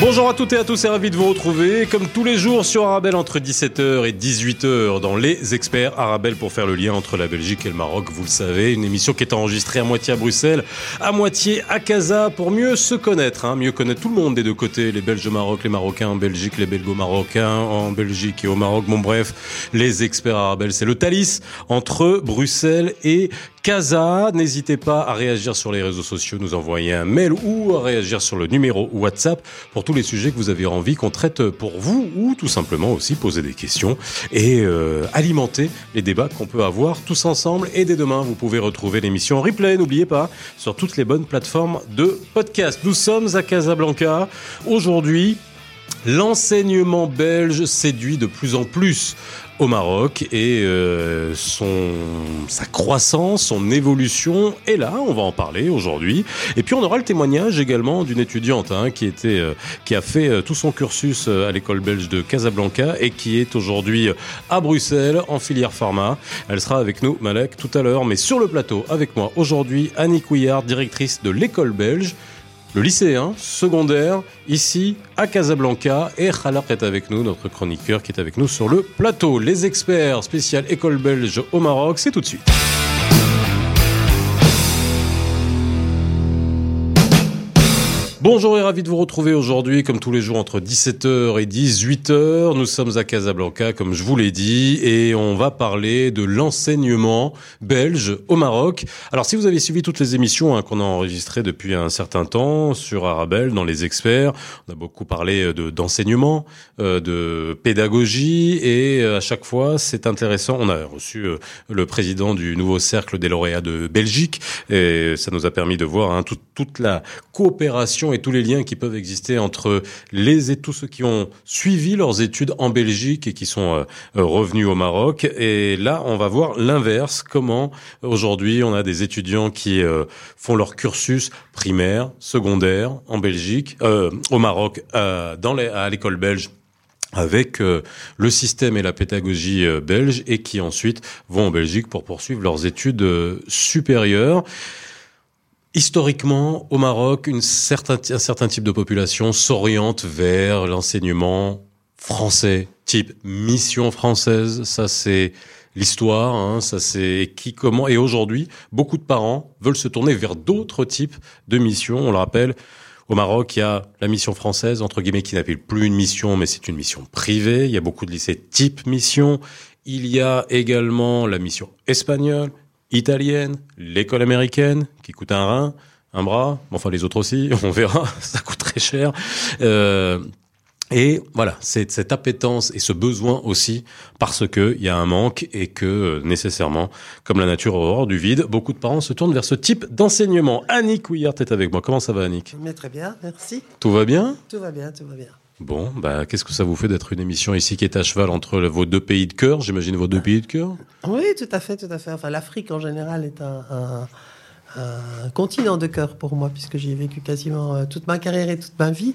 Bonjour à toutes et à tous, c'est ravi de vous retrouver comme tous les jours sur Arabelle entre 17h et 18h dans Les Experts Arabelle pour faire le lien entre la Belgique et le Maroc, vous le savez, une émission qui est enregistrée à moitié à Bruxelles, à moitié à Casa pour mieux se connaître, hein, mieux connaître tout le monde des deux côtés, les Belges au Maroc, les Marocains en Belgique, les Belgo-Marocains en Belgique et au Maroc. Bon bref, Les Experts Arabelle, c'est le Thalys entre Bruxelles et Casa. N'hésitez pas à réagir sur les réseaux sociaux, nous envoyer un mail ou à réagir sur le numéro WhatsApp pour tous les sujets que vous avez envie qu'on traite pour vous ou tout simplement aussi poser des questions et euh, alimenter les débats qu'on peut avoir tous ensemble. Et dès demain, vous pouvez retrouver l'émission en replay, n'oubliez pas, sur toutes les bonnes plateformes de podcast. Nous sommes à Casablanca. Aujourd'hui, L'enseignement belge séduit de plus en plus au Maroc et euh, son sa croissance, son évolution est là. On va en parler aujourd'hui. Et puis on aura le témoignage également d'une étudiante hein, qui était euh, qui a fait euh, tout son cursus euh, à l'école belge de Casablanca et qui est aujourd'hui à Bruxelles en filière pharma. Elle sera avec nous, Malek, tout à l'heure, mais sur le plateau avec moi aujourd'hui Annie Couillard, directrice de l'école belge le lycéen secondaire ici à Casablanca et Khalaq est avec nous, notre chroniqueur qui est avec nous sur le plateau. Les experts spécial école belge au Maroc, c'est tout de suite. Bonjour et ravi de vous retrouver aujourd'hui, comme tous les jours entre 17h et 18h. Nous sommes à Casablanca, comme je vous l'ai dit, et on va parler de l'enseignement belge au Maroc. Alors, si vous avez suivi toutes les émissions hein, qu'on a enregistrées depuis un certain temps sur Arabelle, dans les experts, on a beaucoup parlé de d'enseignement, euh, de pédagogie, et euh, à chaque fois, c'est intéressant. On a reçu euh, le président du nouveau cercle des lauréats de Belgique, et ça nous a permis de voir hein, toute la coopération et tous les liens qui peuvent exister entre les et tous ceux qui ont suivi leurs études en Belgique et qui sont euh, revenus au Maroc. Et là, on va voir l'inverse. Comment aujourd'hui on a des étudiants qui euh, font leur cursus primaire, secondaire en Belgique, euh, au Maroc, euh, à l'école belge avec euh, le système et la pédagogie euh, belge et qui ensuite vont en Belgique pour poursuivre leurs études euh, supérieures. Historiquement, au Maroc, une un certain type de population s'oriente vers l'enseignement français, type mission française. Ça, c'est l'histoire. Hein, ça, c'est qui, comment. Et aujourd'hui, beaucoup de parents veulent se tourner vers d'autres types de missions. On le rappelle. Au Maroc, il y a la mission française, entre guillemets, qui n'appelle plus une mission, mais c'est une mission privée. Il y a beaucoup de lycées type mission. Il y a également la mission espagnole, italienne, l'école américaine qui coûte un rein, un bras, enfin les autres aussi, on verra, ça coûte très cher. Euh, et voilà, c'est cette appétence et ce besoin aussi parce que il y a un manque et que nécessairement, comme la nature a horreur du vide, beaucoup de parents se tournent vers ce type d'enseignement. Annick Couillard est avec moi. Comment ça va, Annick? Mais très bien, merci. Tout va bien? Tout va bien, tout va bien. Bon, bah qu'est-ce que ça vous fait d'être une émission ici qui est à cheval entre vos deux pays de cœur J'imagine vos deux pays de cœur. Oui, tout à fait, tout à fait. Enfin, l'Afrique en général est un, un- un continent de cœur pour moi, puisque j'y ai vécu quasiment euh, toute ma carrière et toute ma vie.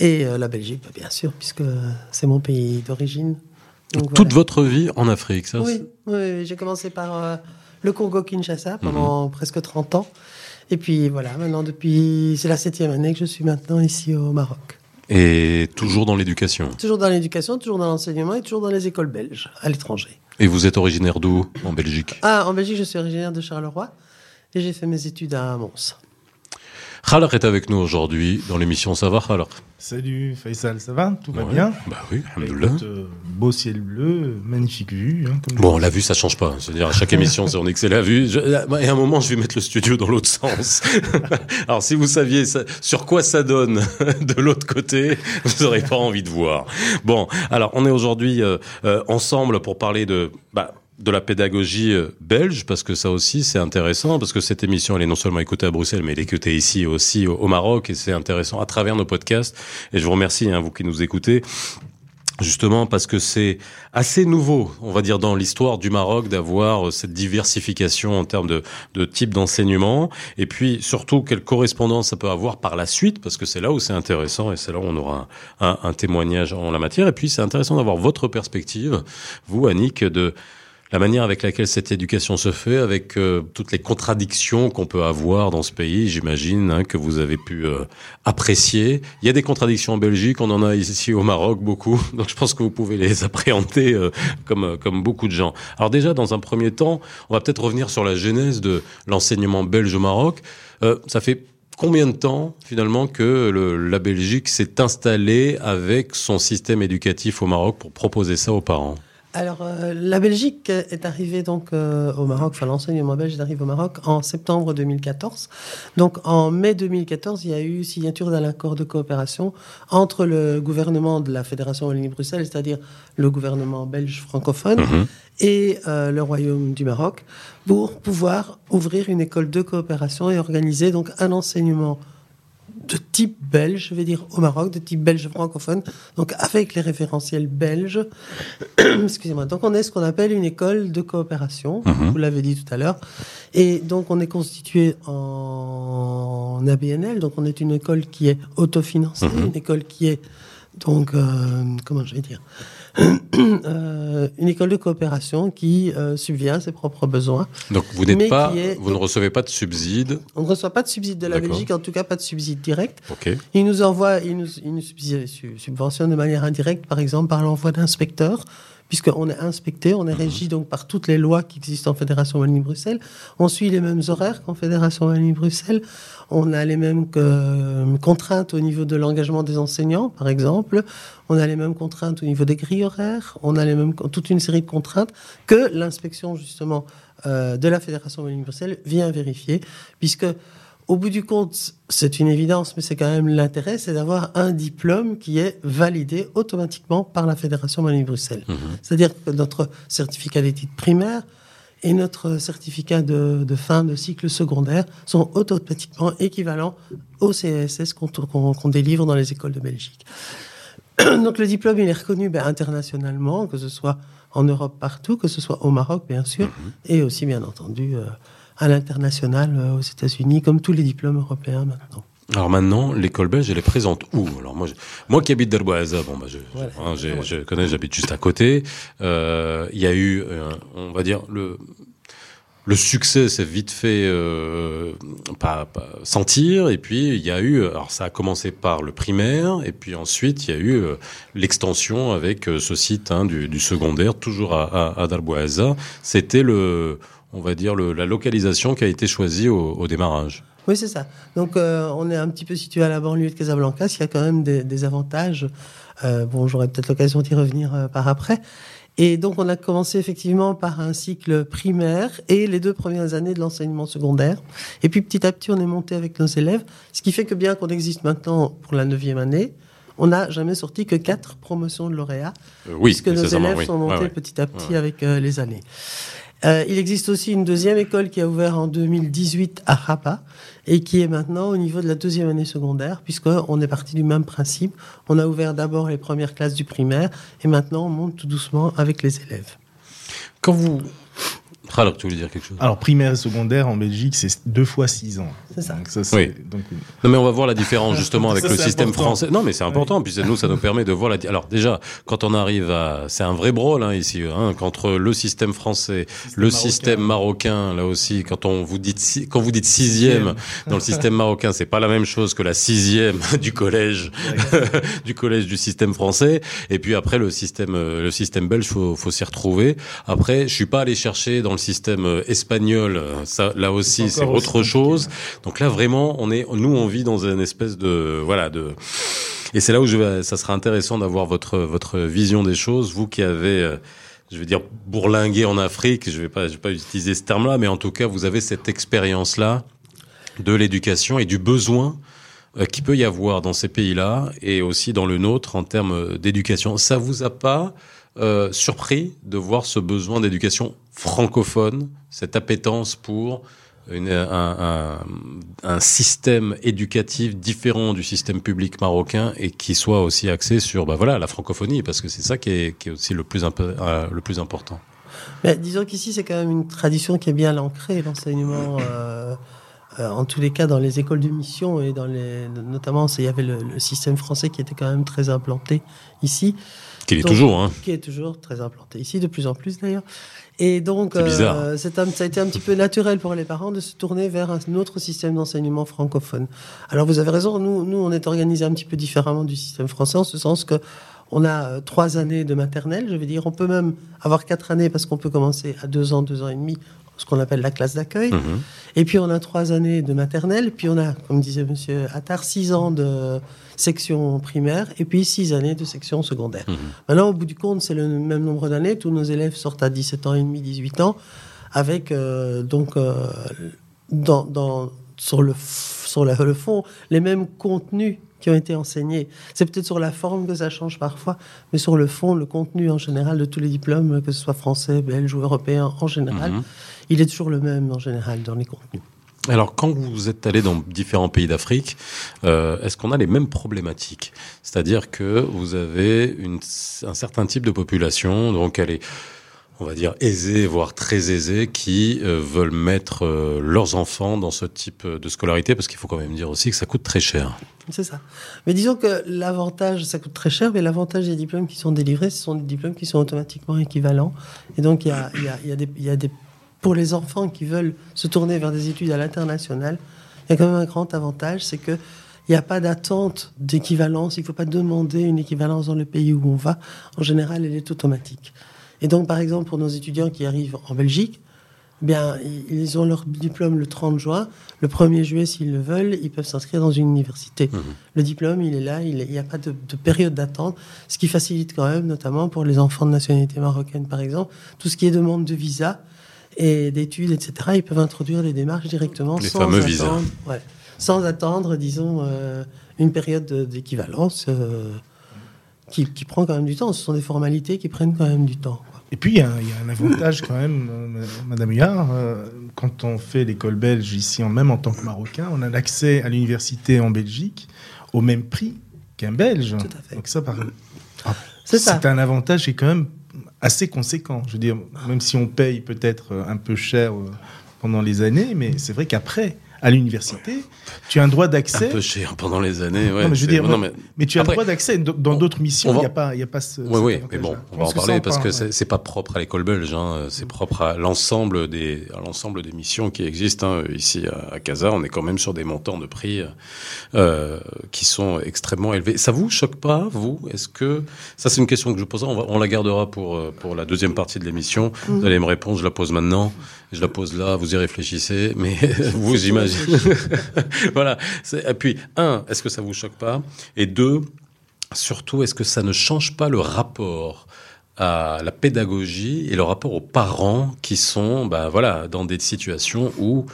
Et euh, la Belgique, bah, bien sûr, puisque c'est mon pays d'origine. Donc, Toute voilà. votre vie en Afrique, ça. Oui, oui, j'ai commencé par euh, le Congo-Kinshasa pendant presque 30 ans. Et puis voilà, maintenant, depuis. C'est la septième année que je suis maintenant ici au Maroc. Et toujours dans l'éducation. Toujours dans l'éducation, toujours dans l'enseignement et toujours dans les écoles belges, à l'étranger. Et vous êtes originaire d'où en Belgique? Ah, en Belgique, je suis originaire de Charleroi et j'ai fait mes études à Mons. Khalaq est avec nous aujourd'hui dans l'émission Ça va Khalaq Salut Faisal, ça va Tout va Ouais. bien Bah oui, alhamdoulilah. euh, Beau ciel bleu, magnifique vue. hein, comme Bon, la vue, ça change pas. C'est-à-dire, à chaque émission, c'est on dit que c'est la vue. Je- et à un moment, je vais mettre le studio dans l'autre sens. Alors, si vous saviez ça- sur quoi ça donne de l'autre côté, vous n'aurez pas envie de voir. Bon, alors, on est aujourd'hui euh, euh, ensemble pour parler de... Bah, de la pédagogie euh, belge, parce que ça aussi c'est intéressant, parce que cette émission elle est non seulement écoutée à Bruxelles, mais elle est écoutée ici aussi au, Maroc, et c'est intéressant à travers nos podcasts. Et je vous remercie, hein, vous qui nous écoutez, Justement parce que c'est assez nouveau, on va dire, dans l'histoire du Maroc d'avoir euh, cette diversification en termes de, de type d'enseignement. Et puis surtout, quelle correspondance ça peut avoir par la suite, parce que c'est là où c'est intéressant et c'est là où on aura un, un, un témoignage en la matière. Et puis c'est intéressant d'avoir votre perspective, vous, Annick, de la manière avec laquelle cette éducation se fait, avec euh, toutes les contradictions qu'on peut avoir dans ce pays, j'imagine hein, que vous avez pu euh, apprécier. Il y a des contradictions en Belgique, on en a ici au Maroc beaucoup, donc je pense que vous pouvez les appréhender euh, comme comme beaucoup de gens. Alors déjà, dans un premier temps, on va peut-être revenir sur la genèse de l'enseignement belge au Maroc. ça fait combien de temps finalement que le, la Belgique s'est installée avec son système éducatif au Maroc pour proposer ça aux parents? Alors, euh, la Belgique est arrivée donc euh, au Maroc, enfin l'enseignement belge arrive au Maroc en septembre 2014. Donc, en mai 2014, il y a eu signature d'un accord de coopération entre le gouvernement de la Fédération Wallonie-Bruxelles, c'est-à-dire le gouvernement belge francophone, Mhm. et euh, le Royaume du Maroc, pour pouvoir ouvrir une école de coopération et organiser donc un enseignement de type belge, je vais dire au Maroc, de type belge francophone, donc avec les référentiels belges. Excusez-moi. Donc on est ce qu'on appelle une école de coopération, Mhm. vous l'avez dit tout à l'heure. Et donc on est constitué en ABNL, donc on est une école qui est autofinancée, Mhm. une école qui est donc, euh, comment je vais dire, Euh, une école de coopération qui euh, subvient à ses propres besoins. Donc vous n'êtes pas, est- vous ne recevez pas de subside. On ne reçoit pas de subside de la. Belgique, en tout cas pas de subside direct. Ok. Il nous envoie, il nous, il nous subsi- su- subventionne de manière indirecte, par exemple, par l'envoi d'inspecteurs, puisqu'on est inspecté, on est régi donc par toutes les lois qui existent en Fédération Wallonie-Bruxelles. On suit les mêmes horaires qu'en Fédération Wallonie-Bruxelles. On a les mêmes que- contraintes au niveau de l'engagement des enseignants, par exemple. On a les mêmes contraintes au niveau des grilles horaires. On a les mêmes, toute une série de contraintes que l'inspection, justement, euh, de la Fédération Wallonie-Bruxelles vient vérifier, puisque au bout du compte, c'est une évidence, mais c'est quand même l'intérêt, c'est d'avoir un diplôme qui est validé automatiquement par la Fédération Wallonie-Bruxelles. Mhm. C'est-à-dire que notre certificat d'études primaires et notre certificat de, de fin de cycle secondaire sont automatiquement équivalents au CSS qu'on délivre dans les écoles de Belgique. Donc le diplôme, il est reconnu ben, internationalement, que ce soit en Europe partout, que ce soit au Maroc, bien sûr, et aussi, bien entendu, euh, à l'international, euh, aux États-Unis, comme tous les diplômes européens maintenant. Alors maintenant, l'école belge, elle est présente où? Alors moi, je- moi qui habite Derboisa, bon bah je, Voilà. hein, j'ai- je connais, j'habite juste à côté. Euh, Il y a eu, euh, on va dire le le succès s'est vite fait euh, pas, pas sentir et puis il y a eu alors ça a commencé par le primaire et puis ensuite il y a eu euh, l'extension avec euh, ce site hein, du, du secondaire toujours à, à, à Darboisa c'était le on va dire le, la localisation qui a été choisie au, au démarrage Oui, c'est ça. Donc, euh, on est un petit peu situé à la banlieue de Casablanca, il y a quand même des, des avantages. Euh, bon, j'aurai peut-être l'occasion d'y revenir euh, par après. Et donc, on a commencé effectivement par un cycle primaire et les deux premières années de l'enseignement secondaire. Et puis, petit à petit, on est monté avec nos élèves, ce qui fait que bien qu'on existe maintenant pour la neuvième année, on n'a jamais sorti que quatre promotions de lauréats Euh, oui puisque nos élèves oui. sont montés Ouais, ouais. petit à petit Ouais. avec euh, les années. Euh, il existe aussi une deuxième école qui a ouvert en 2018 à Rabat et qui est maintenant au niveau de la deuxième année secondaire, puisqu'on est parti du même principe. On a ouvert d'abord les premières classes du primaire et maintenant on monte tout doucement avec les élèves. Quand vous... Alors, tu voulais dire quelque chose? Alors, primaire et secondaire en Belgique, c'est deux fois six ans. C'est ça. Donc, ça, c'est- Oui. donc, Non, mais on va voir la différence justement avec Ça, le système important. français. Non, mais c'est important. Puis c'est- nous, ça nous permet de voir la. Alors déjà, quand on arrive à, c'est un vrai brawl hein, ici, hein, qu'entre le système français, le système marocain, là aussi, quand on vous dit si- quand vous dites sixième dans le système marocain, c'est pas la même chose que la sixième du collège, du collège du système français. Et puis après le système, euh, le système belge, faut, faut s'y retrouver. Après, je suis pas allé chercher dans le système euh, espagnol. euh, Ça, là aussi, c'est aussi autre chose. Donc là, vraiment, on est, nous, on vit dans une espèce de, voilà, de. Et c'est là où je vais, ça sera intéressant d'avoir votre votre vision des choses, vous qui avez. euh, je vais dire bourlingué en Afrique, je vais pas, je vais pas utiliser ce terme-là, mais en tout cas, vous avez cette expérience-là de l'éducation et du besoin qu'il peut y avoir dans ces pays-là et aussi dans le nôtre en termes d'éducation. Ça vous a pas euh, surpris de voir ce besoin d'éducation francophone, cette appétence pour un, système éducatif différent du système public marocain et qui soit aussi axé sur bah voilà la francophonie parce que c'est ça qui est, qui est aussi le plus, euh, le plus important. Mais disons qu'ici, c'est quand même une tradition qui est bien ancrée, l'enseignement, euh, en tous les cas, dans les écoles de mission et dans les, notamment, il y avait le, le système français qui était quand même très implanté ici. Qu'il est Donc, toujours, hein. qui est toujours très implanté ici, de plus en plus d'ailleurs. Et donc, C'est bizarre. euh, c'est un- ça a été un petit peu naturel pour les parents de se tourner vers un autre système d'enseignement francophone. Alors, vous avez raison, nous, nous, on est organisé un petit peu différemment du système français, en ce sens que on a euh, trois années de maternelle, je veux dire, on peut même avoir quatre années parce qu'on peut commencer à deux ans, deux ans et demi, ce qu'on appelle la classe d'accueil. Mhm. Et puis on a trois années de maternelle, puis on a, comme disait Monsieur Attard, six ans de section primaire, et puis six années de section secondaire. Mhm. Maintenant, au bout du compte, c'est le même nombre d'années. Tous nos élèves sortent à 17 ans et demi, 18 ans, avec euh, donc euh, dans, dans- sur, le, sur la- le fond les mêmes contenus qui ont été enseignés. C'est peut-être sur la forme que ça change parfois, mais sur le fond, le contenu en général de tous les diplômes, que ce soit français, belge ou européen en général, Mhm. il est toujours le même en général dans les contenus. Alors, quand vous êtes allé dans différents pays d'Afrique, euh, est-ce qu'on a les mêmes problématiques? C'est-à-dire que vous avez un certain type de population, donc elle est, on va dire, aisée, voire très aisée, qui euh, veulent mettre euh, leurs enfants dans ce type de scolarité, parce qu'il faut quand même dire aussi que ça coûte très cher. C'est ça. Mais disons que l'avantage, ça coûte très cher, mais l'avantage des diplômes qui sont délivrés, ce sont des diplômes qui sont automatiquement équivalents. Et donc, il y a, y a- y a y a des- pour les enfants qui veulent se tourner vers des études à l'international, il y a quand même un grand avantage, c'est que il n'y a pas d'attente d'équivalence. Il ne faut pas demander une équivalence dans le pays où on va. En général, elle est automatique. Et donc, par exemple, pour nos étudiants qui arrivent en Belgique, eh bien, ils- ont leur diplôme le 30 juin. Le 1er juillet, s'ils le veulent, ils peuvent s'inscrire dans une université. Mhm. Le diplôme, il est là, il n'y a pas de, de période d'attente, ce qui facilite quand même, notamment pour les enfants de nationalité marocaine, par exemple, tout ce qui est demande de visa et d'études, etc. Ils peuvent introduire les démarches directement Les sans fameux attendre, ouais, sans attendre, disons, euh, une période de- d'équivalence euh, qui, qui prend quand même du temps. Ce sont des formalités qui prennent quand même du temps. quoi. Et puis, il y, a un- il y a un avantage quand même, euh, Madame euh, quand on fait l'école belge ici, en, même en tant que Marocain, on a l'accès à l'université en Belgique au même prix qu'un Belge. Tout à fait. Donc ça, par- C'est ça. c'est un avantage qui est quand même assez conséquent. Je veux dire, même si on paye peut-être un peu cher euh, pendant les années, mais c'est vrai qu'après, à l'université, tu as un droit Un d'accès. peu cher pendant les années. Ouais, Non, mais je veux c'est- dire, non, ouais, mais Mais tu as Après, le droit d'accès. Dans- d'autres missions, il n'y a pas, il a pas ce. Oui, oui, mais bon, on va en parler parce que c'est pas propre à l'école belge, hein, c'est propre à l'ensemble des, à l'ensemble des missions qui existent hein, ici à, à Casa. On est quand même sur des montants de prix euh, qui sont extrêmement élevés. Ça vous choque pas, vous? Est-ce que ça c'est une question que je poserai, on, va- on la gardera pour euh, pour la deuxième partie de l'émission. Vous allez me répondre, je la pose maintenant, je la pose là, vous y réfléchissez, mais vous imaginez. voilà. Et puis un, est-ce que ça vous choque pas? Et deux. Surtout, est-ce que ça ne change pas le rapport à la pédagogie et le rapport aux parents qui sont, bah voilà, dans des situations où,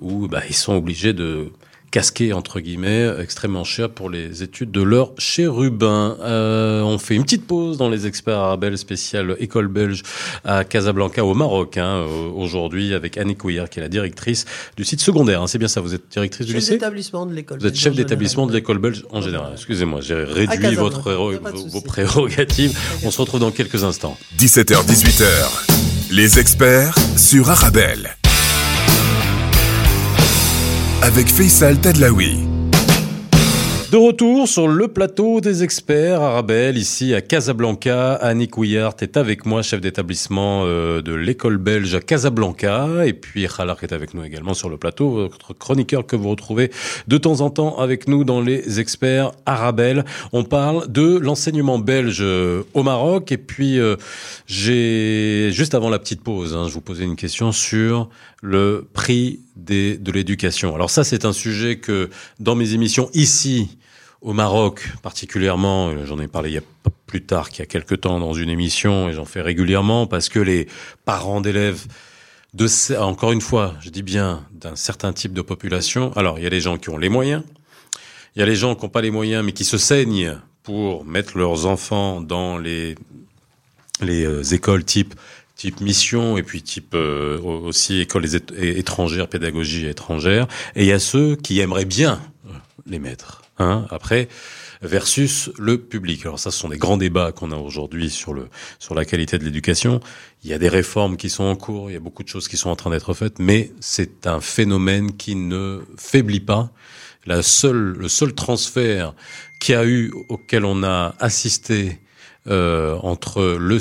où bah, ils sont obligés de casquer entre guillemets extrêmement cher pour les études de leur chérubin. Euh, on fait une petite pause dans les experts arabes spéciales école belge à Casablanca au Maroc hein, euh, aujourd'hui avec Annie Couillard qui est la directrice du site secondaire. hein. C'est bien ça, vous êtes directrice du Chef lycée d'établissement de l'école. vous êtes chef en d'établissement de l'école belge en général. Excusez-moi, j'ai réduit votre, vos prérogatives. On se retrouve dans quelques instants. 17h-18h, les experts sur Arabelle. Avec Faisal Tadlaoui. De retour sur le plateau des experts Arabelle, ici à Casablanca. Annie Couillard est avec moi, chef d'établissement euh, de l'école belge à Casablanca. Et puis Khalar est avec nous également sur le plateau, votre chroniqueur que vous retrouvez de temps en temps avec nous dans les experts Arabelle. On parle de l'enseignement belge euh, au Maroc. Et puis, euh, j'ai, juste avant la petite pause, hein, je vous posais une question sur le prix des, de l'éducation. Alors ça, c'est un sujet que dans mes émissions ici, au Maroc particulièrement, euh, j'en ai parlé il y a plus tard qu'il y a quelques temps dans une émission et j'en fais régulièrement parce que les parents d'élèves de encore une fois, je dis bien d'un certain type de population. Alors, il y a les gens qui ont les moyens, il y a les gens qui n'ont pas les moyens mais qui se saignent pour mettre leurs enfants dans les les euh, écoles type type mission et puis type euh, au- aussi écoles é- é- étrangères, pédagogie étrangère. Et il y a ceux qui aimeraient bien euh, les mettre. Hein, après, versus le public. Alors ça, ce sont des grands débats qu'on a aujourd'hui sur le sur la qualité de l'éducation. Il y a des réformes qui sont en cours, il y a beaucoup de choses qui sont en train d'être faites, mais c'est un phénomène qui ne faiblit pas. La seule, le seul transfert qui a eu auquel on a assisté euh, entre le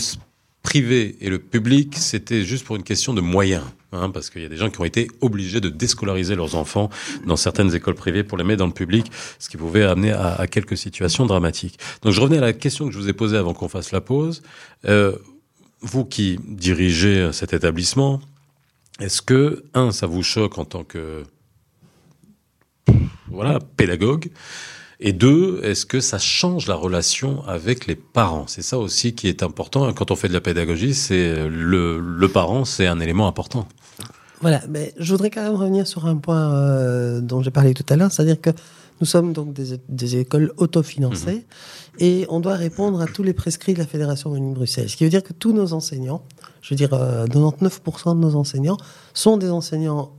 privé et le public, c'était juste pour une question de moyens. Hein, parce qu'il y a des gens qui ont été obligés de déscolariser leurs enfants dans certaines écoles privées pour les mettre dans le public, ce qui pouvait amener à, à quelques situations dramatiques. Donc je revenais à la question que je vous ai posée avant qu'on fasse la pause. Euh, vous qui dirigez cet établissement, est-ce que, un, ça vous choque en tant que voilà, pédagogue et deux, est-ce que ça change la relation avec les parents? C'est ça aussi qui est important quand on fait de la pédagogie. C'est le, le parent, c'est un élément important. Voilà, mais je voudrais quand même revenir sur un point euh, dont j'ai parlé tout à l'heure, c'est-à-dire que nous sommes donc des, des écoles autofinancées et on doit répondre à tous les prescrits de la Fédération Wallonie-Bruxelles. Ce qui veut dire que tous nos enseignants, je veux dire euh, 99% de nos enseignants, sont des enseignants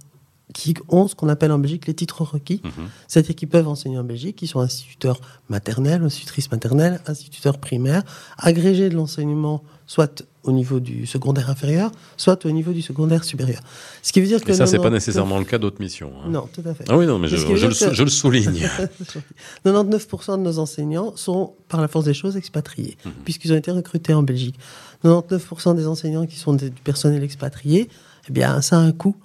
qui ont ce qu'on appelle en Belgique les titres requis, c'est-à-dire qu'ils peuvent enseigner en Belgique, qui sont instituteurs maternels, institutrices maternelles, instituteurs primaires, agrégés de l'enseignement, soit au niveau du secondaire inférieur, soit au niveau du secondaire supérieur. Ce qui veut dire que ça, c'est pas 99 nécessairement le cas d'autres missions. hein. Non, tout à fait. Ah oui, non, mais le, que- je le souligne. 99% de nos enseignants sont, par la force des choses, expatriés, Mhm. puisqu'ils ont été recrutés en Belgique. 99% des enseignants qui sont des- du personnel expatrié, eh bien, ça a un coût.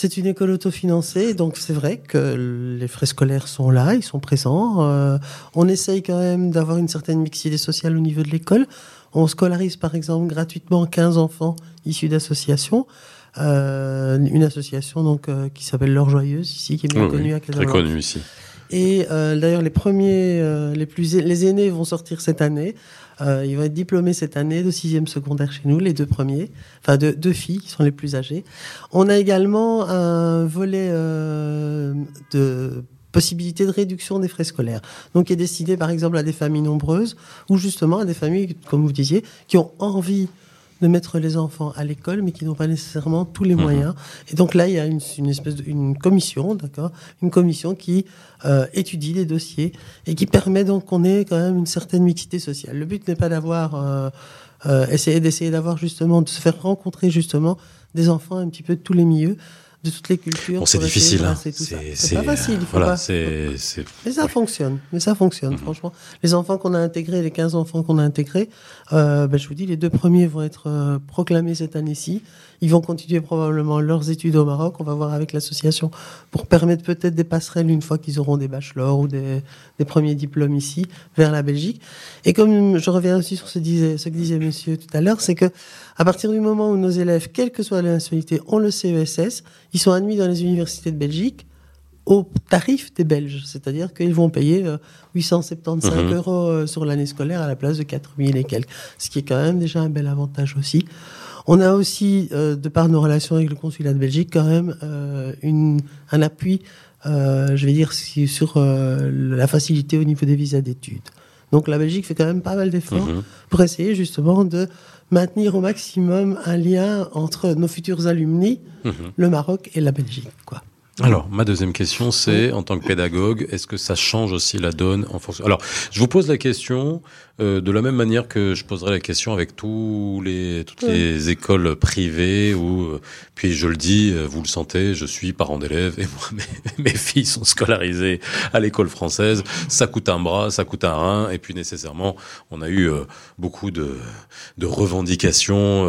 C'est une école autofinancée, donc c'est vrai que les frais scolaires sont là, ils sont présents. Euh, on essaye quand même d'avoir une certaine mixité sociale au niveau de l'école. On scolarise par exemple gratuitement 15 enfants issus d'associations. Euh, une association donc euh, qui s'appelle L'Or Joyeuse ici, qui est bien Oui, connue à très Casablanca. connu ici. Et euh, d'ailleurs, les premiers, euh, les plus, les aînés vont sortir cette année. Euh, ils vont être diplômés cette année de sixième secondaire chez nous, les deux premiers, enfin deux, deux filles qui sont les plus âgées. On a également un volet euh, de possibilité de réduction des frais scolaires. Donc, qui est destiné, par exemple, à des familles nombreuses ou justement à des familles, comme vous disiez, qui ont envie de mettre les enfants à l'école, mais qui n'ont pas nécessairement tous les Mhm. moyens. Et donc là, il y a une, une espèce de, une commission, d'accord, une commission qui euh, étudie les dossiers et qui permet donc qu'on ait quand même une certaine mixité sociale. Le but n'est pas d'avoir euh, euh, essayer d'essayer d'avoir justement de se faire rencontrer justement des enfants un petit peu de tous les milieux, de toutes les cultures. Bon, c'est difficile. hein. C'est pas facile. Voilà, pas- mais ça fonctionne, mais ça fonctionne, Mhm. franchement. Les enfants qu'on a intégrés, les 15 enfants qu'on a intégrés, euh, ben, je vous dis, les deux premiers vont être euh, proclamés cette année-ci. Ils vont continuer probablement leurs études au Maroc. On va voir avec l'association pour permettre peut-être des passerelles une fois qu'ils auront des bachelors ou des, des premiers diplômes ici vers la Belgique. Et comme je reviens aussi sur ce, disait, ce que disait monsieur tout à l'heure, c'est que à partir du moment où nos élèves, quelle que soit la nationalité, ont le CESS, ils sont admis dans les universités de Belgique au tarif des Belges, c'est-à-dire qu'ils vont payer euh, 875 Mhm. euros euh, sur l'année scolaire à la place de 4000 et quelques, ce qui est quand même déjà un bel avantage aussi. On a aussi, euh, de par nos relations avec le consulat de Belgique, quand même euh, une, un appui, euh, je vais dire, sur euh, la facilité au niveau des visas d'études. Donc la Belgique fait quand même pas mal d'efforts Mhm. pour essayer justement de maintenir au maximum un lien entre nos futurs alumni, Mhm. le Maroc et la Belgique. Quoi. Alors, ma deuxième question, c'est en tant que pédagogue, est-ce que ça change aussi la donne en fonction Alors, je vous pose la question euh, de la même manière que je poserai la question avec tous les toutes les écoles privées où, euh, puis je le dis, euh, vous le sentez, je suis parent d'élèves et moi mes, mes filles sont scolarisées à l'école française. Ça coûte un bras, ça coûte un rein, et puis nécessairement, on a eu euh, beaucoup de de revendications.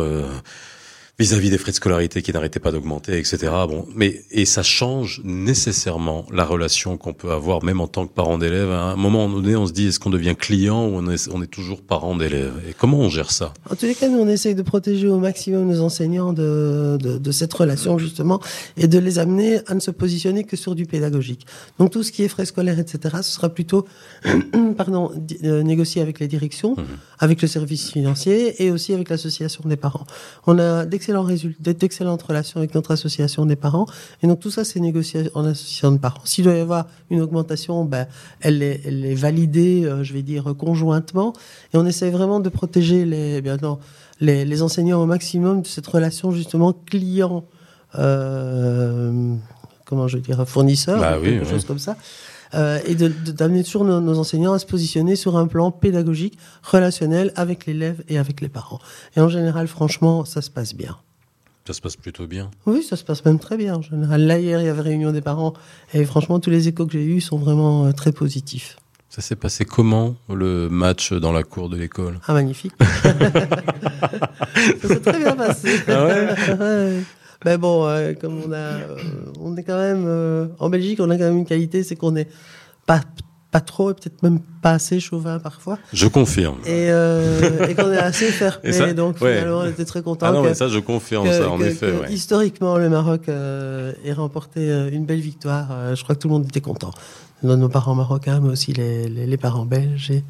Vis-à-vis des frais de scolarité qui n'arrêtaient pas d'augmenter, etc. Bon, mais et ça change nécessairement la relation qu'on peut avoir, même en tant que parent d'élève. À un moment donné, on se dit est-ce qu'on devient client ou on est, on est toujours parent d'élève? Et comment on gère ça? En tous les cas, nous, on essaye de protéger au maximum nos enseignants de, de, de cette relation, justement, et de les amener à ne se positionner que sur du pédagogique. Donc, tout ce qui est frais scolaires, etc., ce sera plutôt, pardon, euh, négocié avec les directions, avec le service financier et aussi avec l'association des parents. On a d'excellentes relations avec notre association des parents, et donc tout ça, c'est négocié en association de parents. S'il doit y avoir une augmentation, ben, elle est, validée, euh, je vais dire, conjointement, et on essaie vraiment de protéger les, eh bien, non, les, les enseignants au maximum de cette relation justement client, euh, comment je veux dire, fournisseur, Bah ou quelque oui. chose comme ça. Euh, et de- de- d'amener toujours nos, nos enseignants à se positionner sur un plan pédagogique, relationnel avec l'élève et avec les parents. Et en général, franchement, ça se passe bien. Ça se passe plutôt bien. Oui, ça se passe même très bien en général. Là, hier, il y avait réunion des parents et franchement, tous les échos que j'ai eus sont vraiment euh, très positifs. Ça s'est passé comment le match dans la cour de l'école? Ah, magnifique. ça s'est très bien passé. Ah ouais? Ouais. Mais bon, euh, comme on a, euh, on est quand même euh, en Belgique, on a quand même une qualité, c'est qu'on est pas pas trop et peut-être même pas assez chauvin parfois, Je confirme. et, euh, et qu'on est assez fair play. donc Ouais. finalement, on était très contents. Ah non, que- mais ça, je confirme que- ça, en que- effet. ouais. Historiquement, le Maroc euh, ait remporté euh, une belle victoire. Je crois que tout le monde était content. Nos, nos parents marocains, mais aussi les, les- les parents belges et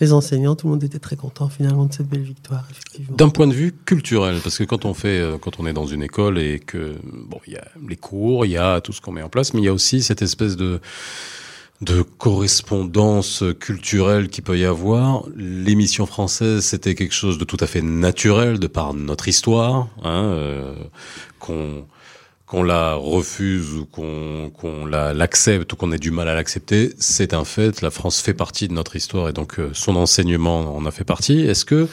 les enseignants. Tout le monde était très content finalement de cette belle victoire. D'un point de vue culturel, parce que quand on fait, euh, quand on est dans une école et que bon, il y a les cours, il y a tout ce qu'on met en place, mais il y a aussi cette espèce de de correspondance culturelle qui peut y avoir. L'émission française, c'était quelque chose de tout à fait naturel de par notre histoire, hein, euh, qu'on qu'on la refuse ou qu'on la- l'accepte ou qu'on ait du mal à l'accepter, c'est un fait. La France fait partie de notre histoire et donc euh, son enseignement en a fait partie. Est-ce que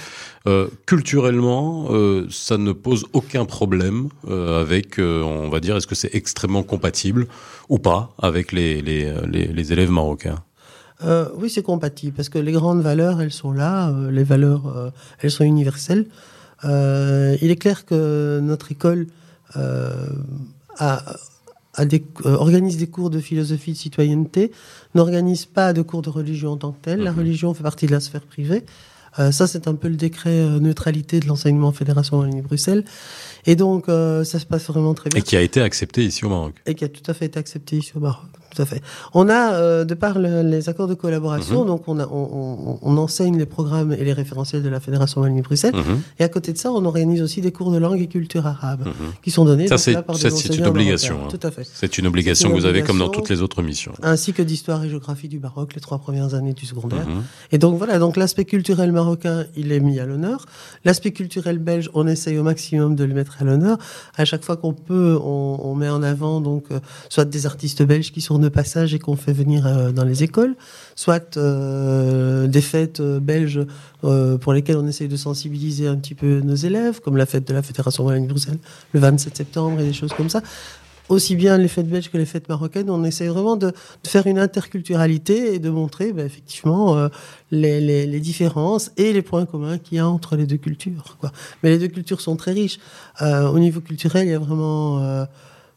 euh, culturellement, euh, ça ne pose aucun problème euh, avec, euh, on va dire, est-ce que c'est extrêmement compatible ou pas avec les, les, les, les élèves marocains? Euh, oui, c'est compatible parce que les grandes valeurs, elles sont là. les valeurs, elles sont universelles. Il est clair que notre école euh, des, euh, organise des cours de philosophie de citoyenneté, n'organise pas de cours de religion en tant que tel. La Mhm. religion fait partie de la sphère privée. Euh, ça, c'est un peu le décret euh, neutralité de l'enseignement Fédération Wallonie-Bruxelles. Et donc, euh, ça se passe vraiment très bien et qui a été accepté ici au Maroc et qui a tout à fait été accepté ici au Maroc. Tout à fait. On a, euh, de par le- les accords de collaboration, Mhm. donc on, a, on, on- on enseigne les programmes et les référentiels de la Fédération Wallonie-Bruxelles. Mhm, Et à côté de ça, on organise aussi des cours de langue et culture arabe mhm. qui sont donnés Ça, c'est- une obligation, hein. Tout à fait. C'est une obligation que vous avez comme dans toutes les autres missions. Ainsi que d'histoire et géographie du Maroc, les trois premières années du secondaire. Et donc voilà, donc l'aspect culturel marocain, il est mis à l'honneur. L'aspect culturel belge, on essaye au maximum de le mettre à l'honneur. À chaque fois qu'on peut, on, on met en avant donc euh, soit des artistes belges qui sont de passage et qu'on fait venir euh, dans les écoles, soit euh, des fêtes euh, belges pour lesquelles on essaye de sensibiliser un petit peu nos élèves, comme la fête de la Fédération Wallonie-Bruxelles le 27 septembre et des choses comme ça aussi bien les fêtes belges que les fêtes marocaines, on essaie vraiment de, faire une interculturalité et de montrer ben, effectivement les, différences et les points communs qu'il y a entre les deux cultures. Mais les deux cultures sont très riches. Au niveau culturel, il y a vraiment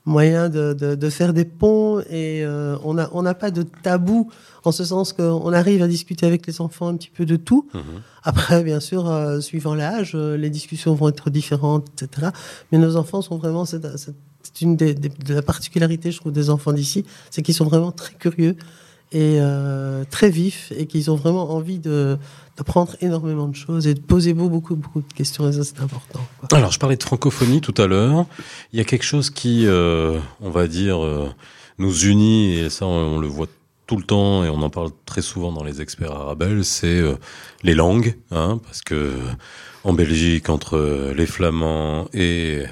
moyen de, de- de faire des ponts et euh, on n'a on n'a pas de tabou en ce sens qu'on arrive à discuter avec les enfants un petit peu de tout. Mhm. Après, bien sûr, euh, suivant l'âge, euh, les discussions vont être différentes, etc. Mais nos enfants sont vraiment, c'est une des, des- de la particularité, je trouve, des enfants d'ici, c'est qu'ils sont vraiment très curieux et euh, très vifs et qu'ils ont vraiment envie de d'apprendre énormément de choses et de poser beaucoup, beaucoup, beaucoup de questions. Et ça, c'est important. quoi. Alors, je parlais de francophonie tout à l'heure. Il y a quelque chose qui, euh, on va dire, euh, nous unit, et ça, on, le voit tout le temps, et on en parle très souvent dans les experts arabes, c'est euh, les langues, hein, parce que en Belgique, entre les Flamands et,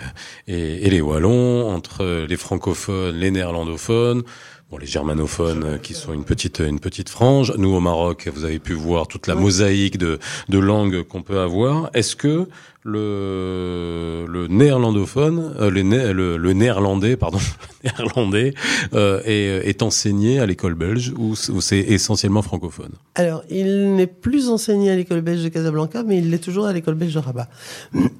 et, et les Wallons, entre les francophones, les néerlandophones, bon, les germanophones euh, qui sont une petite une petite frange. Nous au Maroc, vous avez pu voir toute la mosaïque de de langues qu'on peut avoir. Est-ce que le le néerlandophone, euh, le, né- le, le néerlandais, pardon, néerlandais euh, est, est enseigné à l'école belge ou c'est essentiellement francophone Alors, il n'est plus enseigné à l'école belge de Casablanca, mais il l'est toujours à l'école belge de Rabat.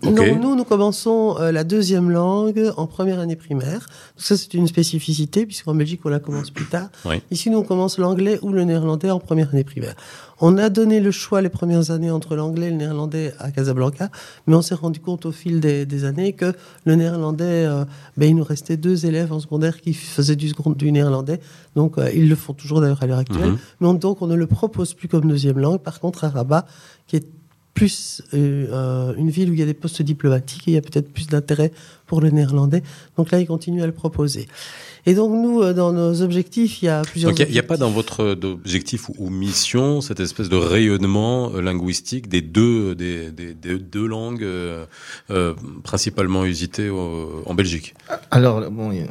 Donc, nous, nous commençons euh, la deuxième langue en première année primaire. Donc, ça, c'est une spécificité, puisqu'en Belgique, on la commence plus tard. Oui. Ici, nous, on commence l'anglais ou le néerlandais en première année primaire. On a donné le choix les premières années entre l'anglais et le néerlandais à Casablanca, mais on s'est rendu compte au fil des, des années que le néerlandais, euh, ben, il nous restait deux élèves en secondaire qui faisaient du, second- du néerlandais. Donc, euh, ils le font toujours d'ailleurs à l'heure actuelle. Mhm. Mais on- donc, on ne le propose plus comme deuxième langue. Par contre, à Rabat, qui est plus euh, euh, une ville où il y a des postes diplomatiques, et il y a peut-être plus d'intérêt pour le néerlandais. Donc là, ils continuent à le proposer. Et donc, nous, euh, dans nos objectifs, il y a plusieurs. Donc il n'y a, pas dans votre euh, objectif ou, ou mission cette espèce de rayonnement linguistique des deux des, des- des deux langues euh, euh, principalement usitées au- en Belgique? Alors, bon, il y a-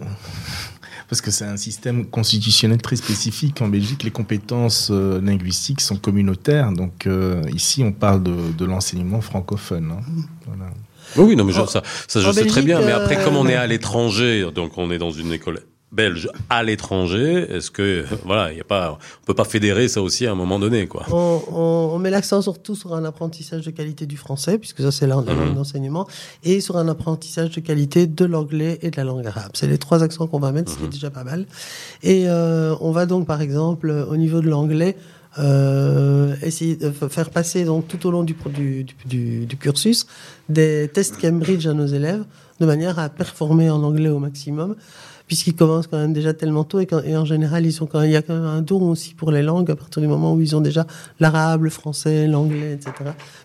parce que c'est un système constitutionnel très spécifique. En Belgique, les compétences euh, linguistiques sont communautaires. Donc, euh, ici, on parle de, de l'enseignement francophone. hein. Voilà. Oui, oui, non, mais ça, ça je sais très bien. Mais après, euh, comme on est à l'étranger, donc on est dans une école belge à l'étranger. Est-ce que voilà, il y a pas, on peut pas fédérer ça aussi à un moment donné, quoi. On, on- on met l'accent surtout sur un apprentissage de qualité du français, puisque ça c'est l'un des Mhm. langues d'enseignement, et sur un apprentissage de qualité de l'anglais et de la langue arabe. C'est les trois accents qu'on va mettre, ce qui est déjà pas mal. Et euh, on va donc, par exemple, au niveau de l'anglais, euh, essayer de faire passer donc tout au long du, du- du cursus des tests Cambridge à nos élèves, de manière à performer en anglais au maximum puisqu'ils commencent quand même déjà tellement tôt et, en général ils sont quand même, il y a quand même un don aussi pour les langues à partir du moment où ils ont déjà l'arabe, le français, l'anglais, etc.